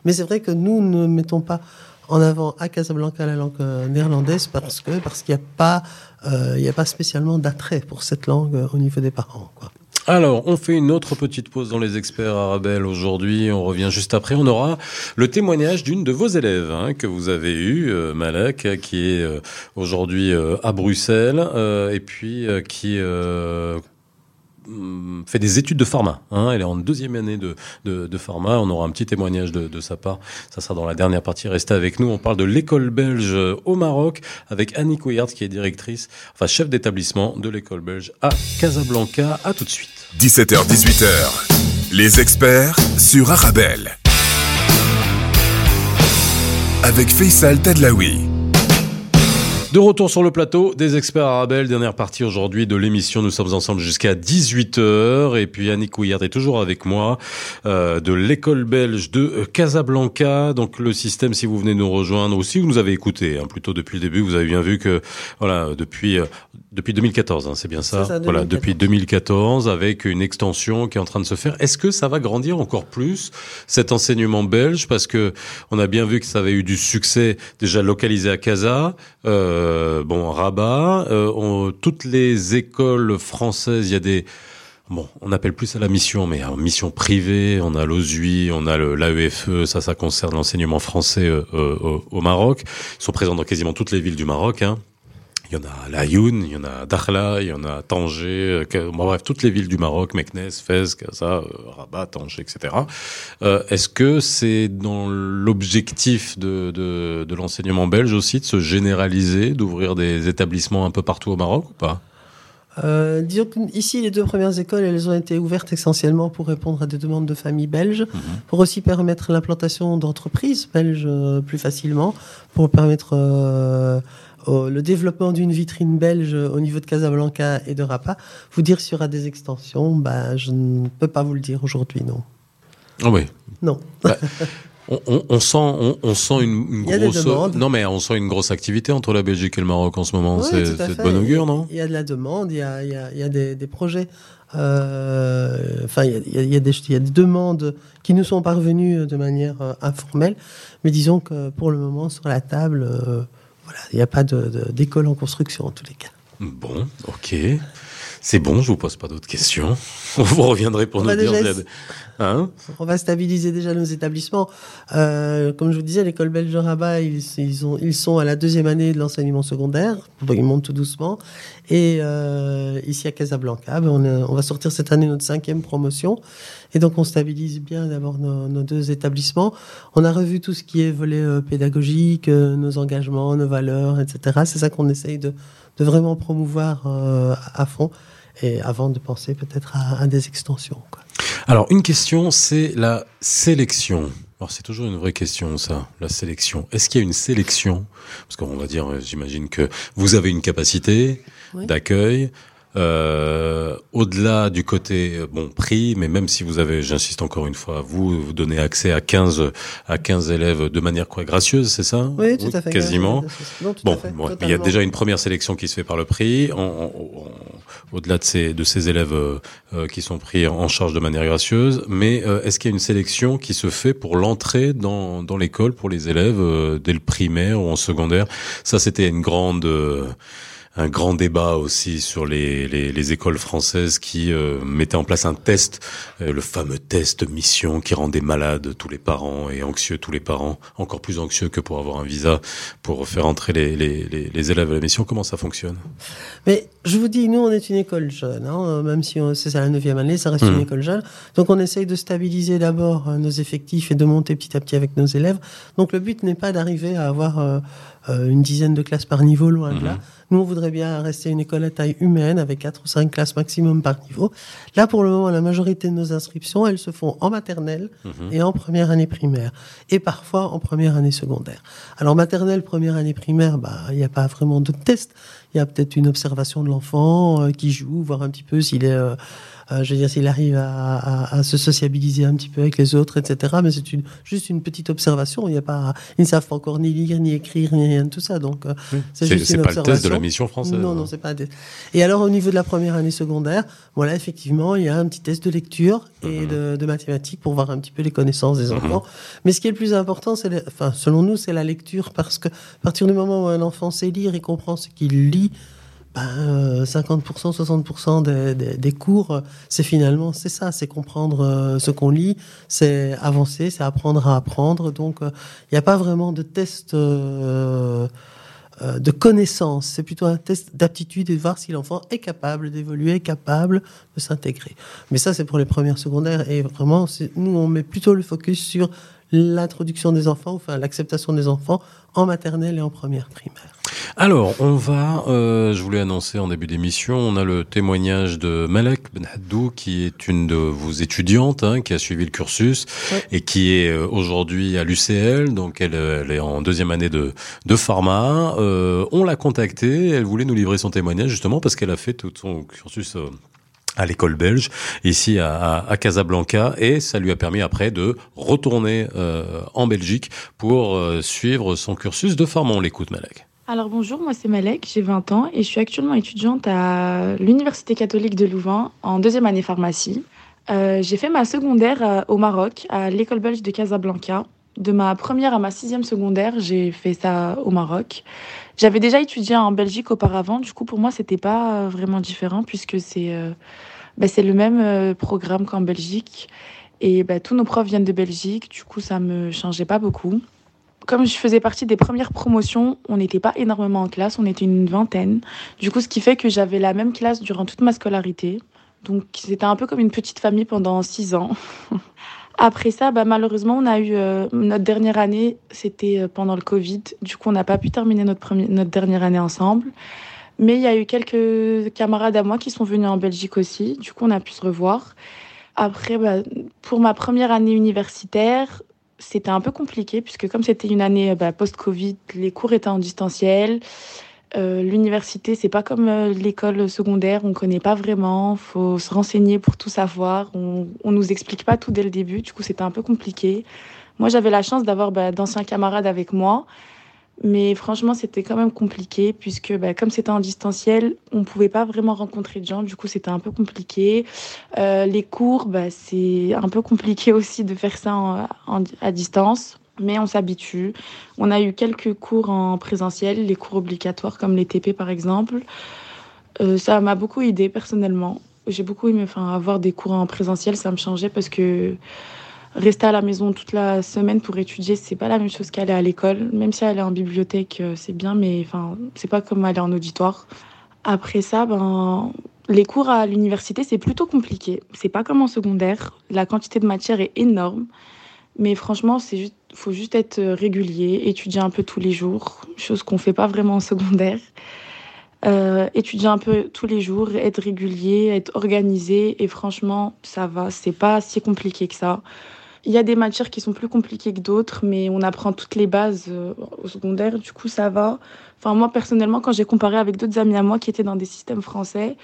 Mais c'est vrai que nous ne mettons pas en avant à Casablanca la langue euh, néerlandaise parce que parce qu'il n'y a pas euh, il n'y a pas spécialement d'attrait pour cette langue euh, au niveau des parents. Quoi. Alors, on fait une autre petite pause dans les experts Arabelle aujourd'hui. On revient juste après. On aura le témoignage d'une de vos élèves hein, que vous avez eu, euh, Malak, qui est euh, aujourd'hui euh, à Bruxelles euh, et puis qui hum, fait des études de pharma. Hein. Elle est en deuxième année de, de, pharma. On aura un petit témoignage de, de sa part. Ça sera dans la dernière partie. Restez avec nous. On parle de l'école belge au Maroc avec Annie Couillard, qui est directrice, enfin chef d'établissement de l'école belge à Casablanca. À tout de suite. 17h-18h, les experts sur Arabelle. Avec Faisal Tadlaoui. De retour sur le plateau des experts Arabelle, dernière partie aujourd'hui de l'émission. Nous sommes ensemble jusqu'à 18h et puis Annick Couillard est toujours avec moi euh, de l'école belge de Casablanca. Donc le système, si vous venez nous rejoindre ou si vous nous avez écouté, hein, plutôt depuis le début, vous avez bien vu que voilà depuis euh, depuis 2014, hein, c'est bien ça? Voilà 2014. depuis 2014 avec une extension qui est en train de se faire. Est-ce que ça va grandir encore plus cet enseignement belge? Parce que on a bien vu que ça avait eu du succès déjà localisé à Casa. Euh, bon, Rabat, euh, on- toutes les écoles françaises, il y a des Bon, on appelle plus à la mission, mais en mission privée, on a l'OSUI, on a l'AEFE, ça, ça concerne l'enseignement français euh, euh, au, au Maroc. Ils sont présents dans quasiment toutes les villes du Maroc. Hein. Il y en a Laayoune, il y en a Dakhla, il y en a Tanger, euh, bon, bref, toutes les villes du Maroc, Meknès, Fès, Casa, euh, Rabat, Tanger, etc. Euh, Est-ce que c'est dans l'objectif de, de, de l'enseignement belge aussi de se généraliser, d'ouvrir des établissements un peu partout au Maroc ou pas? Euh, disons qu'ici, les deux premières écoles, elles ont été ouvertes essentiellement pour répondre à des demandes de familles belges, pour aussi permettre l'implantation d'entreprises belges euh, plus facilement, pour permettre euh, au- le développement d'une vitrine belge au niveau de Casablanca et de Rapa. Vous dire s'il y aura des extensions, bah, je ne peux pas vous le dire aujourd'hui, non. Ah oui. Non. On, on, on sent, on, on sent une, grosse. Non, mais on sent une grosse activité entre la Belgique et le Maroc en ce moment. C'est de fait. bon augure, non? Il y a de la demande, il y a, il y a, il y a des, des projets, euh, enfin, il y a, il y des, il y a des demandes qui nous sont parvenues de manière euh, informelle, mais disons que pour le moment, sur la table, euh, voilà, il n'y a pas de- de- d'école en construction en tous les cas. Bon, ok. C'est bon, je vous pose pas d'autres questions. Vous reviendrez pour On nous dire. déjà Hein On va stabiliser déjà nos établissements. Euh, comme je vous disais, l'école belge de Rabat, ils, ils, ont, ils sont à la deuxième année de l'enseignement secondaire. Ils montent tout doucement. Et euh, ici à Casablanca, ben, on, va sortir cette année notre cinquième promotion. Et donc on stabilise bien d'abord nos, nos deux établissements. On a revu tout ce qui est volet euh, pédagogique, nos engagements, nos valeurs, etc. C'est ça qu'on essaye de, de vraiment promouvoir à fond. Et avant de penser peut-être à, à des extensions. Quoi. Alors, une question, c'est la sélection. Alors, c'est toujours une vraie question, ça, la sélection. Est-ce qu'il y a une sélection? Parce qu'on va dire, euh, j'imagine que vous avez une capacité Oui. d'accueil. Euh, au-delà du côté euh, bon prix, mais même si vous avez, j'insiste encore une fois, vous vous donnez accès à 15 à 15 élèves de manière quoi gracieuse, c'est ça? Oui, tout à fait. quasiment. Non, tout Bon, à fait, bon, il y a déjà une première sélection qui se fait par le prix. En- en- en- Au-delà de ces, de ces élèves euh, euh, qui sont pris en charge de manière gracieuse, mais euh, est-ce qu'il y a une sélection qui se fait pour l'entrée dans, dans l'école pour les élèves euh, dès le primaire ou en secondaire? Ça, c'était une grande... euh, un grand débat aussi sur les, les, les écoles françaises qui euh, mettaient en place un test, euh, le fameux test mission qui rendait malade tous les parents et anxieux tous les parents, encore plus anxieux que pour avoir un visa pour faire entrer les, les, élèves à la mission. Comment ça fonctionne? Mais je vous dis, nous, on est une école jeune, hein, même si c'est à la neuvième année, ça reste une Mhm. école jeune. Donc, on essaye de stabiliser d'abord euh, nos effectifs et de monter petit à petit avec nos élèves. Donc, le but n'est pas d'arriver à avoir euh, euh, une dizaine de classes par niveau, loin de là. Mhm. Nous, on voudrait bien rester une école à taille humaine avec quatre ou cinq classes maximum par niveau. Là, pour le moment, la majorité de nos inscriptions, elles se font en maternelle Mhm. et en première année primaire, et parfois en première année secondaire. Alors maternelle, première année primaire, bah il n'y a pas vraiment de test. Il y a peut-être une observation de l'enfant euh, qui joue, voir un petit peu s'il est, euh, euh, je veux dire, s'il arrive à, à- à se sociabiliser un petit peu avec les autres, etc. Mais c'est une, juste une petite observation. Il y a pas, ils ne savent pas encore ni lire, ni écrire, ni rien de tout ça. Donc euh, C'est pas le test de la mission française. Non, hein. non, c'est pas un test. Et alors, au niveau de la première année secondaire, voilà, effectivement, il y a un petit test de lecture et Mhm. de, de mathématiques pour voir un petit peu les connaissances des enfants. Mais ce qui est le plus important, c'est, enfin, selon nous, c'est la lecture parce que à partir du moment où un enfant sait lire et comprend ce qu'il lit, ben, euh, 50%, 60% des, des- cours, euh, c'est finalement, c'est ça, c'est comprendre euh, ce qu'on lit, c'est avancer, c'est apprendre à apprendre. Donc, euh, il n'y a pas vraiment de test euh, euh, de connaissance. C'est plutôt un test d'aptitude et de voir si l'enfant est capable d'évoluer, capable de s'intégrer. Mais ça, c'est pour les premières secondaires. Et vraiment, nous, on met plutôt le focus sur l'introduction des enfants, enfin l'acceptation des enfants en maternelle et en première primaire. Alors, on va, euh, je voulais annoncer en début d'émission, on a le témoignage de Malek Benhaddou, qui est une de vos étudiantes, hein, qui a suivi le cursus Ouais. et qui est euh, aujourd'hui à l'UCL, donc elle, euh, elle est en deuxième année de, de pharma. Euh, on l'a contactée, elle voulait nous livrer son témoignage justement parce qu'elle a fait tout son cursus euh, à l'école belge, ici à, à- à Casablanca, et ça lui a permis après de retourner euh, en Belgique pour euh, suivre son cursus de pharma. On l'écoute, Malek. Alors bonjour, moi c'est Malek, j'ai 20 ans et je suis actuellement étudiante à l'Université catholique de Louvain en deuxième année pharmacie. Euh, j'ai fait ma secondaire euh, au Maroc, à l'école belge de Casablanca. De ma première à ma sixième secondaire, j'ai fait ça au Maroc. J'avais déjà étudié en Belgique auparavant, du coup pour moi c'était pas euh, vraiment différent puisque c'est euh, bah, le même programme qu'en Belgique et bah, tous nos profs viennent de Belgique, du coup ça me changeait pas beaucoup. Comme je faisais partie des premières promotions, on n'était pas énormément en classe, on était une vingtaine. Du coup, ce qui fait que j'avais la même classe durant toute ma scolarité. Donc, c'était un peu comme une petite famille pendant six ans. Après ça, bah, malheureusement, on a eu euh, notre dernière année, c'était euh, pendant le Covid. Du coup, on n'a pas pu terminer notre, premier, notre dernière année ensemble. Mais il y a eu quelques camarades à moi qui sont venus en Belgique aussi. Du coup, on a pu se revoir. Après, bah, pour ma première année universitaire, c'était un peu compliqué puisque comme c'était une année bah, post-Covid, les cours étaient en distanciel. Euh, L'université, c'est pas comme euh, l'école secondaire, on connaît pas vraiment, faut se renseigner pour tout savoir. On, on nous explique pas tout dès le début, du coup c'était un peu compliqué. Moi j'avais la chance d'avoir bah, d'anciens camarades avec moi, mais franchement c'était quand même compliqué puisque bah, comme c'était en distanciel, on pouvait pas vraiment rencontrer de gens, du coup c'était un peu compliqué. Euh, les cours, bah, c'est un peu compliqué aussi de faire ça à distance, mais on s'habitue. On a eu quelques cours en présentiel, les cours obligatoires comme les TP par exemple. Euh, ça m'a beaucoup aidé personnellement. J'ai beaucoup aimé enfin, avoir des cours en présentiel, ça me changeait parce que rester à la maison toute la semaine pour étudier, c'est pas la même chose qu'aller à l'école. Même si aller en bibliothèque, euh, c'est bien, mais enfin, c'est pas comme aller en auditoire. Après ça, ben, les cours à l'université, c'est plutôt compliqué. C'est pas comme en secondaire. La quantité de matière est énorme. Mais franchement, c'est juste, faut juste être régulier, étudier un peu tous les jours, chose qu'on fait pas vraiment en secondaire. Euh, étudier un peu tous les jours, être régulier, être organisé. Et franchement, ça va. C'est pas si compliqué que ça. Il y a des matières qui sont plus compliquées que d'autres, mais on apprend toutes les bases euh, au secondaire. Du coup, ça va. Enfin, moi, personnellement, quand j'ai comparé avec d'autres amis à moi qui étaient dans des systèmes français,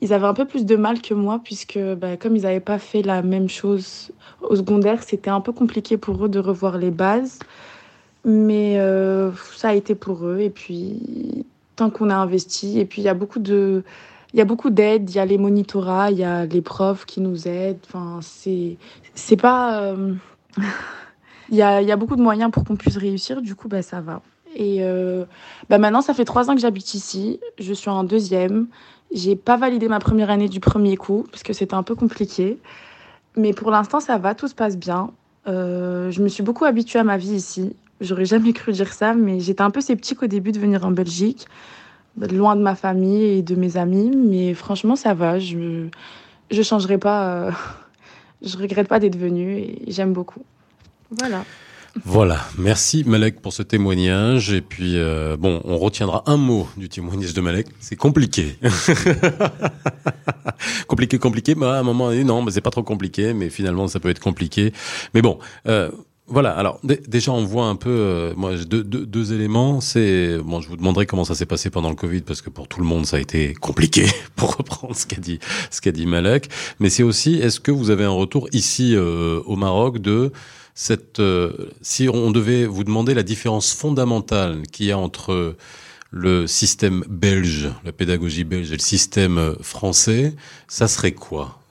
ils avaient un peu plus de mal que moi, puisque bah, comme ils n'avaient pas fait la même chose au secondaire, c'était un peu compliqué pour eux de revoir les bases. Mais euh, ça a été pour eux. Et puis, tant qu'on a investi, et puis il y a beaucoup de. Il y a beaucoup d'aides, il y a les monitorats, il y a les profs qui nous aident. Enfin, c'est, c'est pas. euh, il, y a, il y a beaucoup de moyens pour qu'on puisse réussir, du coup, bah, ça va. Et euh, bah, maintenant, ça fait trois ans que j'habite ici. Je suis en deuxième. J'ai pas validé ma première année du premier coup, parce que c'était un peu compliqué. Mais pour l'instant, ça va, tout se passe bien. Euh, je me suis beaucoup habituée à ma vie ici. J'aurais jamais cru dire ça, mais j'étais un peu sceptique au début de venir en Belgique. Loin de ma famille et de mes amis. Mais franchement, ça va. Je je changerai pas. euh, je regrette pas d'être venue et j'aime beaucoup. Voilà. Voilà, merci Malek pour ce témoignage. Et puis, euh, bon, on retiendra un mot du témoignage de Malek, c'est compliqué. compliqué, compliqué, mais à un moment donné, non, mais c'est pas trop compliqué, mais finalement, ça peut être compliqué. Mais bon, euh, voilà, alors dé- déjà, on voit un peu, euh, moi, deux, deux, deux éléments. C'est, bon, je vous demanderai comment ça s'est passé pendant le Covid, parce que pour tout le monde, ça a été compliqué, pour reprendre ce qu'a dit, ce qu'a dit Malek. Mais c'est aussi, est-ce que vous avez un retour ici euh, au Maroc de cette, euh, si on devait vous demander la différence fondamentale qu'il y a entre le système belge, la pédagogie belge et le système euh, français, ça serait quoi?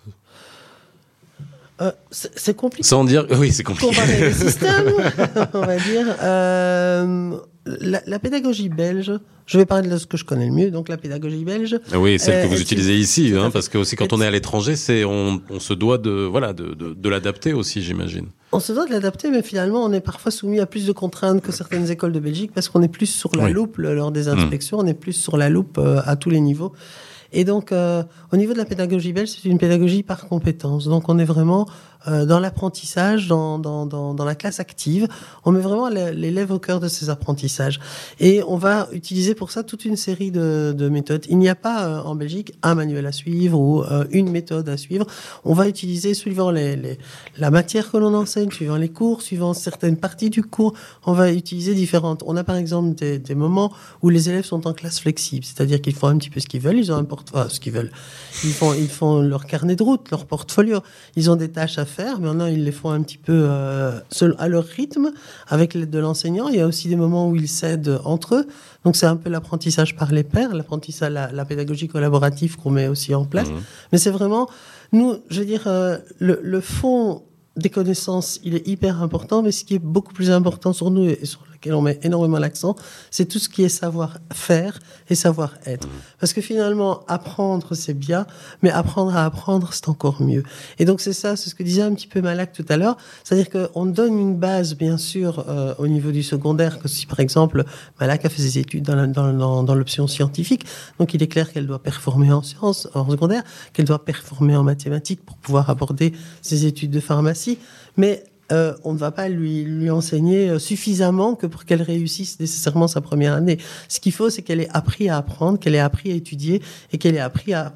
Euh, c'est compliqué. Sans dire, oui, c'est compliqué. comparer les systèmes, on va dire. Euh, la, la pédagogie belge, je vais parler de ce que je connais le mieux, donc la pédagogie belge. Oui, celle Euh, que vous est-il- utilisez ici, hein, parce que aussi quand on est à l'étranger, c'est on, on se doit de voilà de, de, de l'adapter aussi, j'imagine. On se doit de l'adapter, mais finalement, on est parfois soumis à plus de contraintes que certaines écoles de Belgique parce qu'on est plus sur la Oui. loupe lors des inspections, on est plus sur la loupe euh, à tous les niveaux. Et donc, euh, au niveau de la pédagogie belge, c'est une pédagogie par compétence. Donc, on est vraiment euh, dans l'apprentissage, dans, dans, dans, la classe active. On met vraiment l'é- l'élève au cœur de ses apprentissages. Et on va utiliser pour ça toute une série de, de méthodes. Il n'y a pas euh, en Belgique un manuel à suivre ou euh, une méthode à suivre. On va utiliser, suivant les, les, la matière que l'on enseigne, suivant les cours, suivant certaines parties du cours, on va utiliser différentes. On a par exemple des, des moments où les élèves sont en classe flexible, c'est-à-dire qu'ils font un petit peu ce qu'ils veulent, ils ont un porte enfin, ce qu'ils veulent. Ils font, ils font leur carnet de route, leur portfolio. Ils ont des tâches à faire, mais maintenant ils les font un petit peu euh, à leur rythme, avec l'aide de l'enseignant. Il y a aussi des moments où ils s'aident entre eux. Donc c'est un peu l'apprentissage par les pairs, l'apprentissage, la, la pédagogie collaborative qu'on met aussi en place. Mhm. Mais c'est vraiment, nous, je veux dire, euh, le, le fond des connaissances, il est hyper important, mais ce qui est beaucoup plus important sur nous et sur lequel on met énormément l'accent, c'est tout ce qui est savoir-faire et savoir-être. Parce que finalement, apprendre, c'est bien, mais apprendre à apprendre, c'est encore mieux. Et donc c'est ça, c'est ce que disait un petit peu Malak tout à l'heure, c'est-à-dire qu'on donne une base, bien sûr, euh, au niveau du secondaire, que si par exemple Malak a fait ses études dans la- dans- dans- dans l'option scientifique, donc il est clair qu'elle doit performer en sciences, en secondaire, qu'elle doit performer en mathématiques pour pouvoir aborder ses études de pharmacie. Mais euh, on ne va pas lui, lui enseigner euh, suffisamment que pour qu'elle réussisse nécessairement sa première année. Ce qu'il faut, c'est qu'elle ait appris à apprendre, qu'elle ait appris à étudier et qu'elle ait appris à,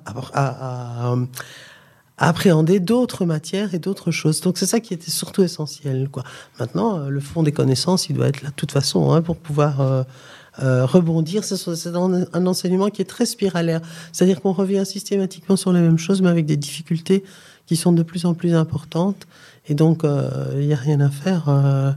appréhender d'autres matières et d'autres choses. Donc c'est ça qui était surtout essentiel. Maintenant, euh, le fond des connaissances, il doit être là de toute façon hein, pour pouvoir rebondir. C'est un enseignement qui est très spiralaire. C'est-à-dire qu'on revient systématiquement sur les mêmes choses, mais avec des difficultés qui sont de plus en plus importantes. Et donc, euh, il n'y a rien à faire. euh,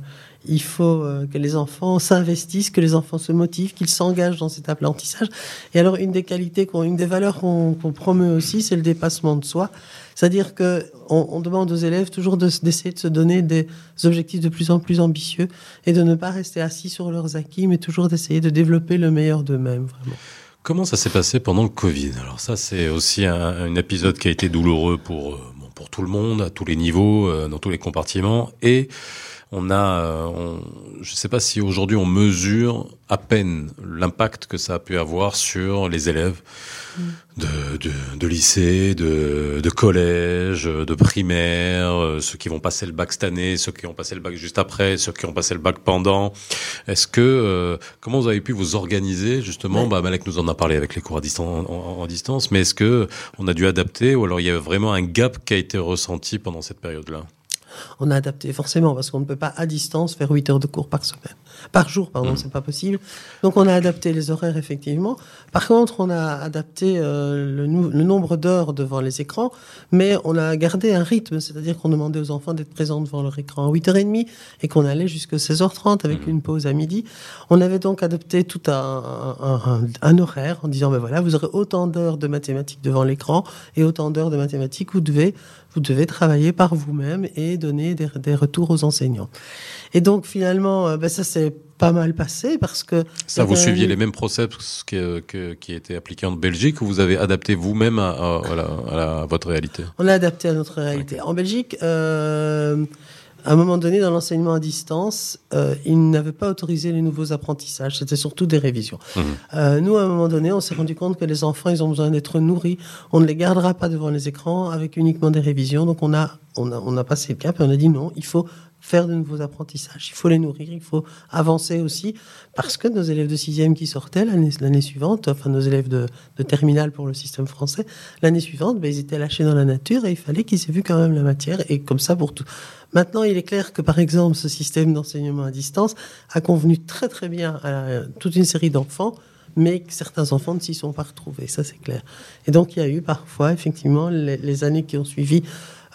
il faut euh, que les enfants s'investissent, que les enfants se motivent, qu'ils s'engagent dans cet apprentissage. Et alors, une des qualités, qu'on- une des valeurs qu'on qu'on promeut aussi, c'est le dépassement de soi. C'est-à-dire que on, demande aux élèves toujours d'essayer de se donner des objectifs de plus en plus ambitieux et de ne pas rester assis sur leurs acquis, mais toujours d'essayer de développer le meilleur d'eux-mêmes. Comment ça s'est passé pendant le Covid? Alors ça, c'est aussi un, un épisode qui a été douloureux pour euh, pour tout le monde, à tous les niveaux, euh, dans tous les compartiments. Et on a, euh, on, je ne sais pas si aujourd'hui on mesure à peine l'impact que ça a pu avoir sur les élèves de, de, de lycée, de, de collège, de primaire, euh, ceux qui vont passer le bac cette année, ceux qui ont passé le bac juste après, ceux qui ont passé le bac pendant. Est-ce que euh, comment vous avez pu vous organiser justement Ouais. bah, Malek nous en a parlé avec les cours à distance, en, en- en distance, mais est-ce que on a dû adapter ou alors il y a vraiment un gap qui a été ressenti pendant cette période-là? On a adapté forcément parce qu'on ne peut pas à distance faire 8 heures de cours par semaine. Par jour, pardon, Mm. c'est pas possible. Donc on a adapté les horaires effectivement. Par contre, on a adapté euh, le, nombre d'heures devant les écrans, mais on a gardé un rythme, c'est-à-dire qu'on demandait aux enfants d'être présents devant leur écran à 8h30 et qu'on allait jusqu'à 16h30 avec Mm. une pause à midi. On avait donc adopté tout un, un- un- un horaire en disant ben voilà, vous aurez autant d'heures de mathématiques devant l'écran et autant d'heures de mathématiques vous devez vous devez travailler par vous-même et donner des, des retours aux enseignants. Et donc finalement, euh, ben, ça s'est pas mal passé parce que Ça, vous Euh, suiviez les mêmes process que, que- qui étaient appliqués en Belgique ou vous avez adapté vous-même à, à- à la- à la- à votre réalité? On a adapté à notre réalité. En Belgique, euh, à un moment donné, dans l'enseignement à distance, euh, ils n'avaient pas autorisé les nouveaux apprentissages. C'était surtout des révisions. Mhm. Euh, nous, à un moment donné, on s'est rendu compte que les enfants, ils ont besoin d'être nourris. On ne les gardera pas devant les écrans avec uniquement des révisions. Donc, on a, on a, on a passé le cap et on a dit non, il faut faire de nouveaux apprentissages. Il faut les nourrir, il faut avancer aussi, parce que nos élèves de sixième qui sortaient l'année suivante, enfin nos élèves de, de terminale pour le système français, l'année suivante, ben, ils étaient lâchés dans la nature et il fallait qu'ils aient vu quand même la matière, et comme ça pour tout. Maintenant, il est clair que, par exemple, ce système d'enseignement à distance a convenu très très bien à toute une série d'enfants, mais que certains enfants ne s'y sont pas retrouvés, ça c'est clair. Et donc, il y a eu parfois, effectivement, les années qui ont suivi,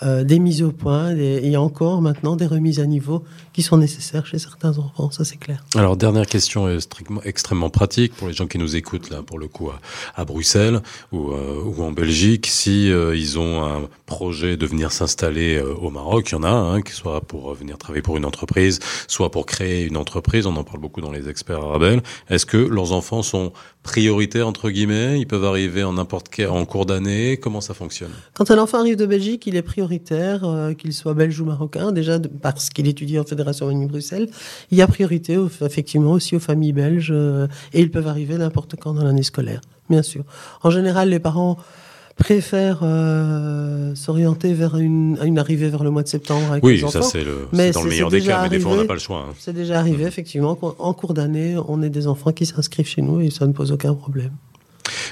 euh, des mises au point, des, et encore maintenant des remises à niveau qui sont nécessaires chez certains enfants, ça c'est clair. Alors dernière question euh, strictement, extrêmement pratique pour les gens qui nous écoutent là pour le coup à, à Bruxelles ou, euh, ou en Belgique, si euh, ils ont un projet de venir s'installer euh, au Maroc, il y en a un, hein, qui soit pour venir travailler pour une entreprise, soit pour créer une entreprise, on en parle beaucoup dans les experts arabes. Est-ce que leurs enfants sont prioritaires entre guillemets? Ils peuvent arriver en n'importe quel en cours d'année? Comment ça fonctionne? Quand un enfant arrive de Belgique, il est prioritaire, qu'il soit belge ou marocain, déjà de- parce qu'il étudie en Fédération Wallonie-Bruxelles. Il y a priorité au- effectivement aussi aux familles belges euh, et ils peuvent arriver n'importe quand dans l'année scolaire, bien sûr. En général, les parents préfèrent euh, s'orienter vers une, une arrivée vers le mois de septembre avec Oui, les enfants. ça c'est le, Mais dans le meilleur des cas, mais des fois on n'a pas le choix. hein. C'est déjà arrivé, effectivement, qu'en en cours d'année, on ait des enfants qui s'inscrivent chez nous et ça ne pose aucun problème.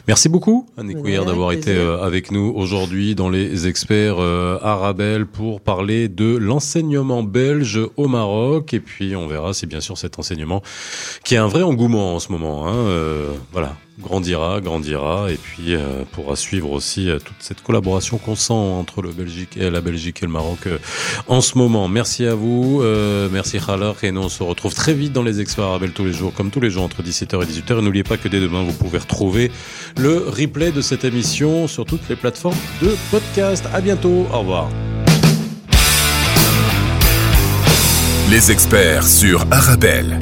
Merci beaucoup, Couillère, avec d'avoir été euh, avec nous aujourd'hui dans les experts euh, Arabel pour parler de l'enseignement belge au Maroc. Et puis, on verra si, bien sûr, cet enseignement, qui est un vrai engouement en ce moment, hein, euh, voilà, grandira, grandira, et puis euh, pourra suivre aussi euh, toute cette collaboration qu'on sent entre le Belgique et la Belgique et le Maroc euh, en ce moment. Merci à vous, merci Khalar, et nous on se retrouve très vite dans les experts Arabel tous les jours, comme tous les jours entre 17h et 18h. Et n'oubliez pas que dès demain, vous pouvez retrouver le replay de cette émission sur toutes les plateformes de podcast. À bientôt, au revoir. Les experts sur Arabelle.